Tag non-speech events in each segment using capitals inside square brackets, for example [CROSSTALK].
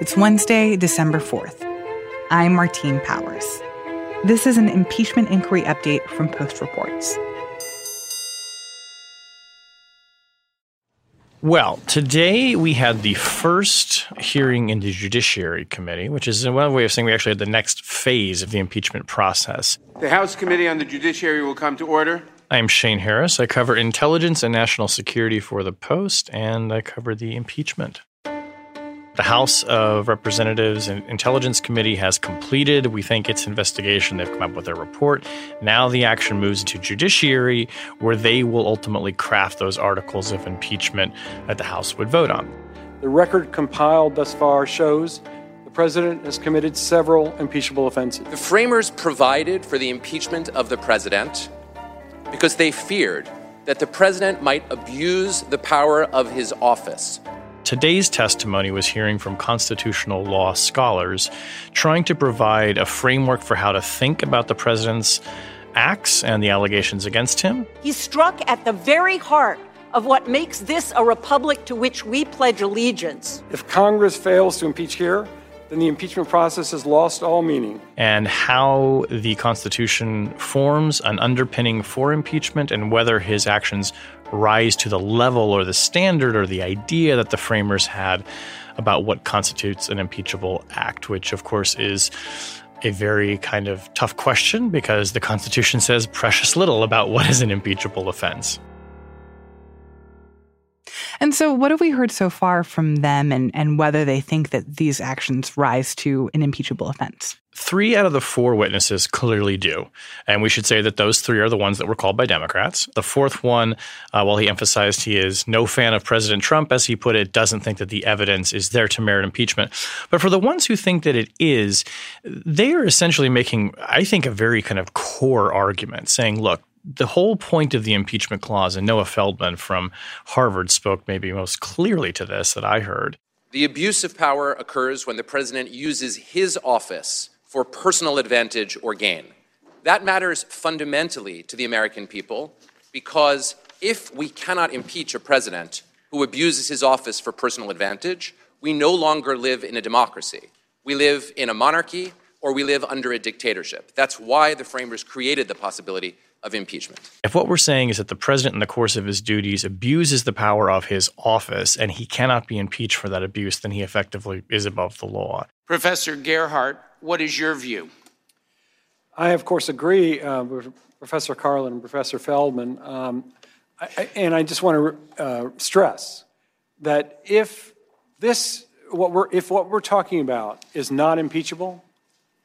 It's Wednesday, December 4th. I'm Martine Powers. This is an impeachment inquiry update from Post Reports. Well, today we had the first hearing in the Judiciary Committee, which is one way of saying we actually had the next phase of the impeachment process. The House Committee on the Judiciary will come to order. I'm Shane Harris. I cover intelligence and national security for the Post, and I cover the impeachment. The House of Representatives and Intelligence Committee has completed, we think, its investigation. They've come up with their report. Now the action moves to Judiciary, where they will ultimately craft those articles of impeachment that the House would vote on. The record compiled thus far shows the president has committed several impeachable offenses. The framers provided for the impeachment of the president because they feared that the president might abuse the power of his office Today's testimony was hearing from constitutional law scholars trying to provide a framework for how to think about the president's acts and the allegations against him. He struck at the very heart of what makes this a republic to which we pledge allegiance. If Congress fails to impeach here, then the impeachment process has lost all meaning. And how the Constitution forms an underpinning for impeachment and whether his actions rise to the level or the standard or the idea that the framers had about what constitutes an impeachable act, which, of course, is a very kind of tough question because the Constitution says precious little about what is an impeachable offense. And so, what have we heard so far from them and, and whether they think that these actions rise to an impeachable offense? Three out of the four witnesses clearly do. And we should say that those three are the ones that were called by Democrats. The fourth one, uh, while he emphasized he is no fan of President Trump, as he put it, doesn't think that the evidence is there to merit impeachment. But for the ones who think that it is, they are essentially making, I think, a very kind of core argument saying, look, the whole point of the impeachment clause, and Noah Feldman from Harvard spoke maybe most clearly to this that I heard. The abuse of power occurs when the president uses his office for personal advantage or gain. That matters fundamentally to the American people because if we cannot impeach a president who abuses his office for personal advantage, we no longer live in a democracy. We live in a monarchy or we live under a dictatorship. That's why the framers created the possibility of impeachment. If what we're saying is that the president, in the course of his duties, abuses the power of his office and he cannot be impeached for that abuse, then he effectively is above the law. Professor Gerhardt, what is your view? I, of course, agree uh, with Professor Karlan and Professor Feldman. Um, I, and I just want to uh, stress that if this, what we're, if what we're talking about is not impeachable,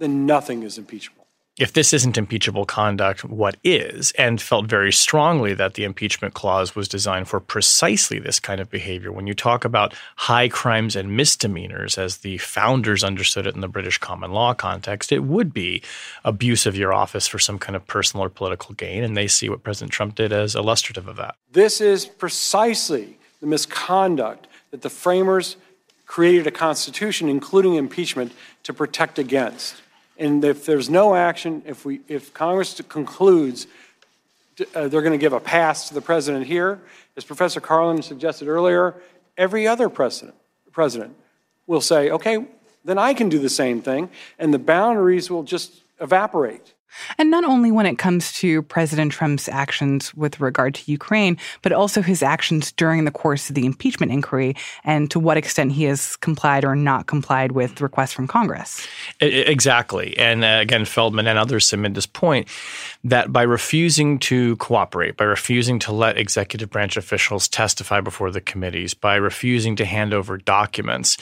then nothing is impeachable if this isn't impeachable conduct, what is? And felt very strongly that the impeachment clause was designed for precisely this kind of behavior. When you talk about high crimes and misdemeanors, as the founders understood it in the British common law context, it would be abuse of your office for some kind of personal or political gain. And they see what President Trump did as illustrative of that. This is precisely the misconduct that the framers created a constitution, including impeachment, to protect against. And if there's no action, if, we, if Congress concludes uh, they're going to give a pass to the president here, as Professor Karlan suggested earlier, every other president, president will say, okay, then I can do the same thing, and the boundaries will just evaporate. And not only when it comes to President Trump's actions with regard to Ukraine, but also his actions during the course of the impeachment inquiry and to what extent he has complied or not complied with requests from Congress. Exactly. And uh, again, Feldman and others submit this point that by refusing to cooperate, by refusing to let executive branch officials testify before the committees, by refusing to hand over documents,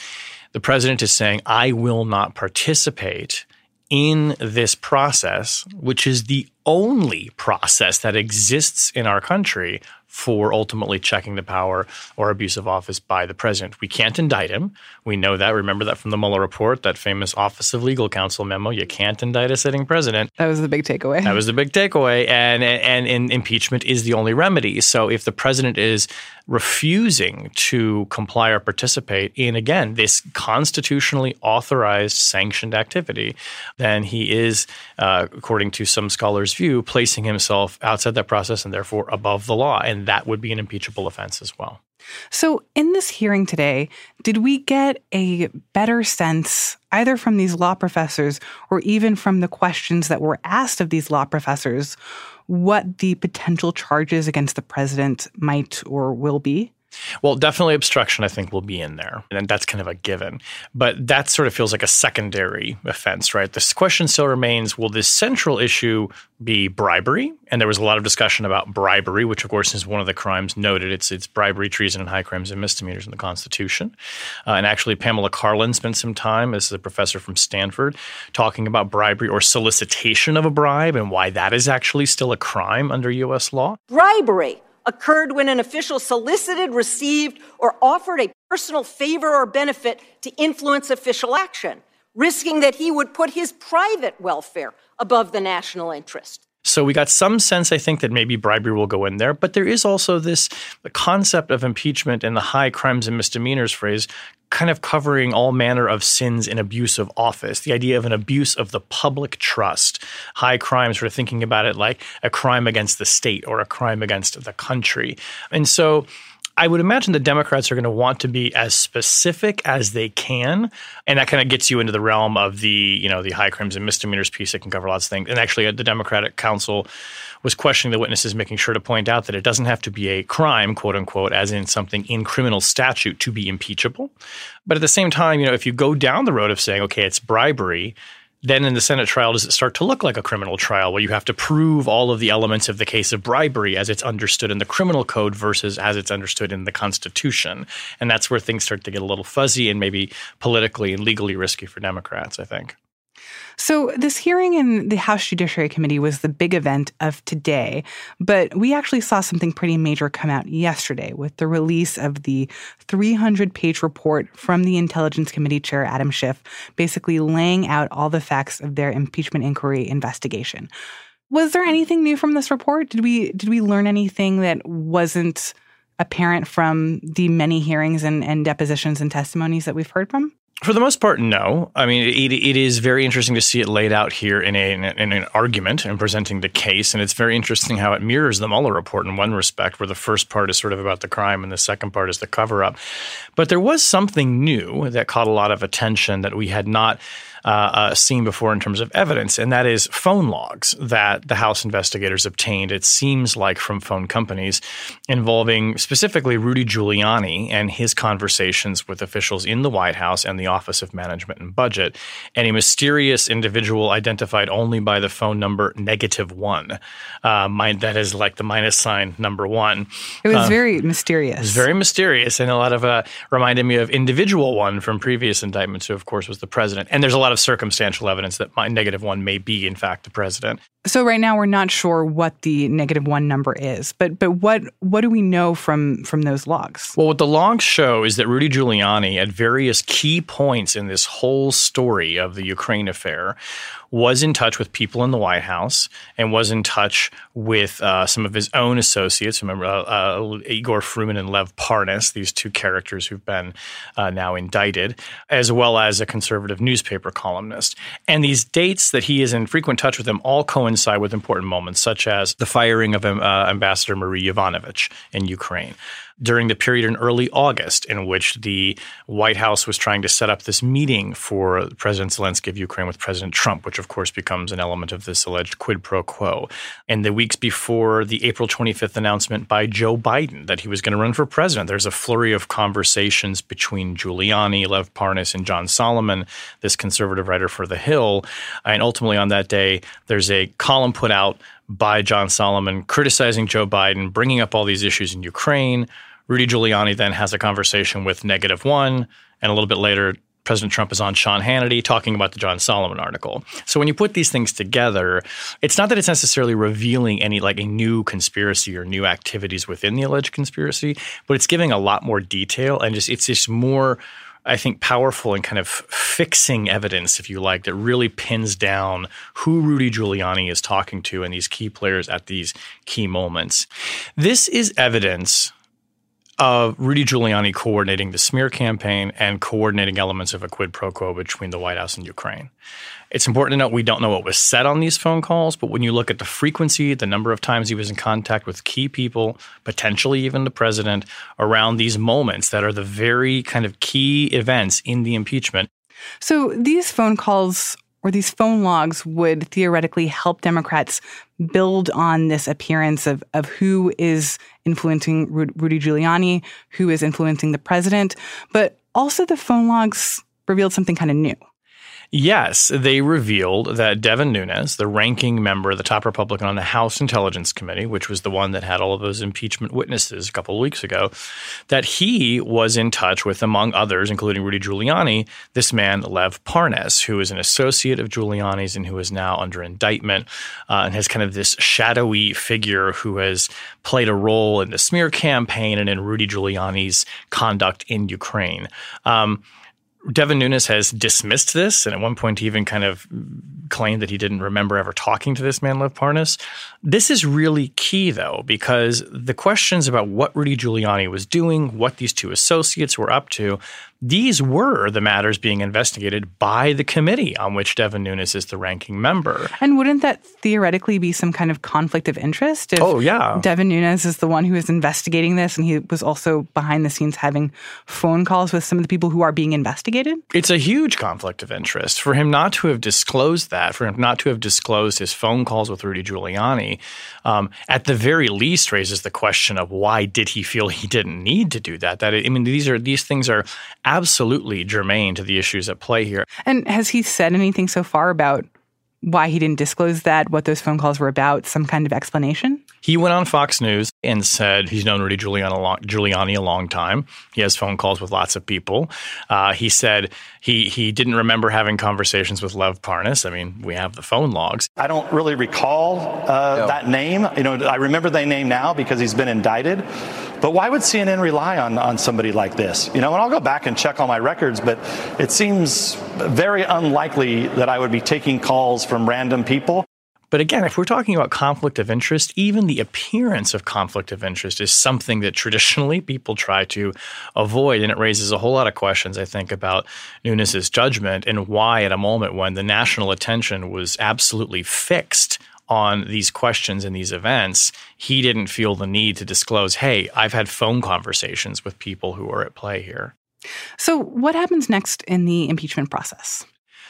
the president is saying, I will not participate in this process, which is the only process that exists in our country for ultimately checking the power or abuse of office by the president. We can't indict him. We know that. Remember that from the Mueller report, that famous Office of Legal Counsel memo. You can't indict a sitting president. That was the big takeaway. That was the big takeaway. And, and, and impeachment is the only remedy. So if the president is refusing to comply or participate in, again, this constitutionally authorized sanctioned activity, then he is, uh, according to some scholars' view, placing himself outside that process and therefore above the law. And that would be an impeachable offense as well. So, in this hearing today, did we get a better sense, either from these law professors or even from the questions that were asked of these law professors, what the potential charges against the president might or will be? Well, definitely obstruction, I think, will be in there. And that's kind of a given. But that sort of feels like a secondary offense, right? This question still remains will this central issue be bribery? And there was a lot of discussion about bribery, which, of course, is one of the crimes noted. It's, it's bribery, treason, and high crimes and misdemeanors in the Constitution. Uh, and actually, Pamela Karlan spent some time as a professor from Stanford talking about bribery or solicitation of a bribe and why that is actually still a crime under U.S. law. Bribery occurred when an official solicited, received, or offered a personal favor or benefit to influence official action, risking that he would put his private welfare above the national interest. So we got some sense, I think, that maybe bribery will go in there. But there is also this concept of impeachment and the high crimes and misdemeanors phrase kind of covering all manner of sins in abuse of office, the idea of an abuse of the public trust, high crimes, we're thinking about it like a crime against the state or a crime against the country. And so I would imagine the Democrats are going to want to be as specific as they can, and that kind of gets you into the realm of the you know the high crimes and misdemeanors piece that can cover lots of things. And actually, uh, the Democratic Counsel was questioning the witnesses, making sure to point out that it doesn't have to be a crime, quote unquote, as in something in criminal statute to be impeachable. But at the same time, you know, if you go down the road of saying, okay, it's bribery, then in the Senate trial, does it start to look like a criminal trial where you have to prove all of the elements of the case of bribery as it's understood in the criminal code versus as it's understood in the Constitution? And that's where things start to get a little fuzzy and maybe politically and legally risky for Democrats, I think. So, this hearing in the House Judiciary Committee was the big event of today, but we actually saw something pretty major come out yesterday with the release of the 300 page report from the Intelligence Committee Chair Adam Schiff, basically laying out all the facts of their impeachment inquiry investigation. Was there anything new from this report? Did we did we learn anything that wasn't apparent from the many hearings and, and depositions and testimonies that we've heard from? For the most part, no. I mean, it, it is very interesting to see it laid out here in, a, in an argument and presenting the case. And it's very interesting how it mirrors the Mueller report in one respect, where the first part is sort of about the crime and the second part is the cover up. But there was something new that caught a lot of attention that we had not uh, uh, seen before in terms of evidence, and that is phone logs that the House investigators obtained. It seems like from phone companies involving specifically Rudy Giuliani and his conversations with officials in the White House and the Office of Management and Budget, and a mysterious individual identified only by the phone number negative one. Uh, that is like the minus sign number one. It was uh, very mysterious. It was very mysterious, and a lot of uh, reminded me of individual one from previous indictments, who of course was the president. And there's a lot lot of circumstantial evidence that my negative one may be, in fact, the president. So right now we're not sure what the negative one number is, but but what what do we know from from those logs? Well, what the logs show is that Rudy Giuliani, at various key points in this whole story of the Ukraine affair, was in touch with people in the White House and was in touch with uh, some of his own associates. Remember uh, uh, Igor Fruman and Lev Parnas, these two characters who've been uh, now indicted, as well as a conservative newspaper columnist. And these dates that he is in frequent touch with them all coincide with important moments, such as the firing of uh, Ambassador Marie Yovanovitch in Ukraine during the period in early August in which the White House was trying to set up this meeting for President Zelensky of Ukraine with President Trump, which of course becomes an element of this alleged quid pro quo. And the weeks before the April 25th announcement by Joe Biden that he was going to run for president, there's a flurry of conversations between Giuliani, Lev Parnas, and John Solomon, this conservative writer for The Hill. And ultimately on that day, there's a column put out by John Solomon criticizing Joe Biden, bringing up all these issues in Ukraine. Rudy Giuliani then has a conversation with Negative One, and a little bit later, President Trump is on Sean Hannity talking about the John Solomon article. So when you put these things together, it's not that it's necessarily revealing any like a new conspiracy or new activities within the alleged conspiracy, but it's giving a lot more detail and just it's just more I think powerful and kind of fixing evidence, if you like, that really pins down who Rudy Giuliani is talking to and these key players at these key moments. This is evidence of Rudy Giuliani coordinating the smear campaign and coordinating elements of a quid pro quo between the White House and Ukraine. It's important to note we don't know what was said on these phone calls, but when you look at the frequency, the number of times he was in contact with key people, potentially even the president, around these moments that are the very kind of key events in the impeachment. So these phone calls or these phone logs would theoretically help Democrats build on this appearance of, of who is influencing Rudy Giuliani, who is influencing the president. But also, the phone logs revealed something kind of new. Yes, they revealed that Devin Nunes, the ranking member, the top Republican on the House Intelligence Committee, which was the one that had all of those impeachment witnesses a couple of weeks ago, that he was in touch with, among others, including Rudy Giuliani, this man, Lev Parnas, who is an associate of Giuliani's and who is now under indictment uh, and has kind of this shadowy figure who has played a role in the smear campaign and in Rudy Giuliani's conduct in Ukraine. Um, Devin Nunes has dismissed this, and at one point he even kind of claimed that he didn't remember ever talking to this man, Lev Parnas. This is really key, though, because the questions about what Rudy Giuliani was doing, what these two associates were up to, these were the matters being investigated by the committee on which Devin Nunes is the ranking member. And wouldn't that theoretically be some kind of conflict of interest? If oh, yeah. Devin Nunes is the one who is investigating this, and he was also behind the scenes having phone calls with some of the people who are being investigated? It's a huge conflict of interest. For him not to have disclosed that, for him not to have disclosed his phone calls with Rudy Giuliani, um, at the very least raises the question of why did he feel he didn't need to do that? That I mean, these are these things are absolutely germane to the issues at play here. And has he said anything so far about why he didn't disclose that, what those phone calls were about, some kind of explanation? He went on Fox News and said he's known Rudy Giuliani a long, Giuliani a long time. He has phone calls with lots of people. Uh, he said he he didn't remember having conversations with Lev Parnas. I mean, we have the phone logs. I don't really recall uh, no. that name. You know, I remember the name now because he's been indicted. But why would CNN rely on, on somebody like this? You know, and I'll go back and check all my records, but it seems very unlikely that I would be taking calls from random people. But again, if we're talking about conflict of interest, even the appearance of conflict of interest is something that traditionally people try to avoid. And it raises a whole lot of questions, I think, about Nunes's judgment and why, at a moment when the national attention was absolutely fixed on these questions and these events, he didn't feel the need to disclose, hey, I've had phone conversations with people who are at play here. So, what happens next in the impeachment process?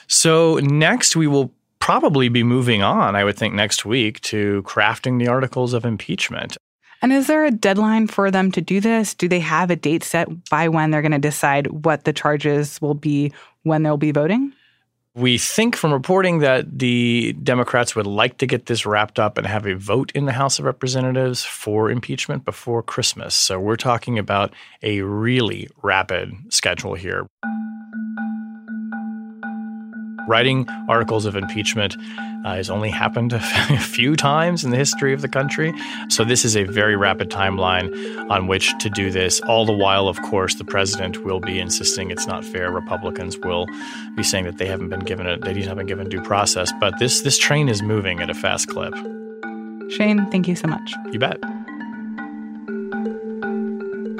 So, next we will probably be moving on, I would think, next week to crafting the articles of impeachment. And is there a deadline for them to do this? Do they have a date set by when they're going to decide what the charges will be when they'll be voting? We think from reporting that the Democrats would like to get this wrapped up and have a vote in the House of Representatives for impeachment before Christmas. So we're talking about a really rapid schedule here writing articles of impeachment uh, has only happened [LAUGHS] a few times in the history of the country. So, this is a very rapid timeline on which to do this. All the while, of course, the president will be insisting it's not fair. Republicans will be saying that they haven't been given that he's not been given due process. But this this train is moving at a fast clip. Shane, thank you so much. You bet.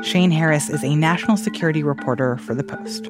Shane Harris is a national security reporter for The Post.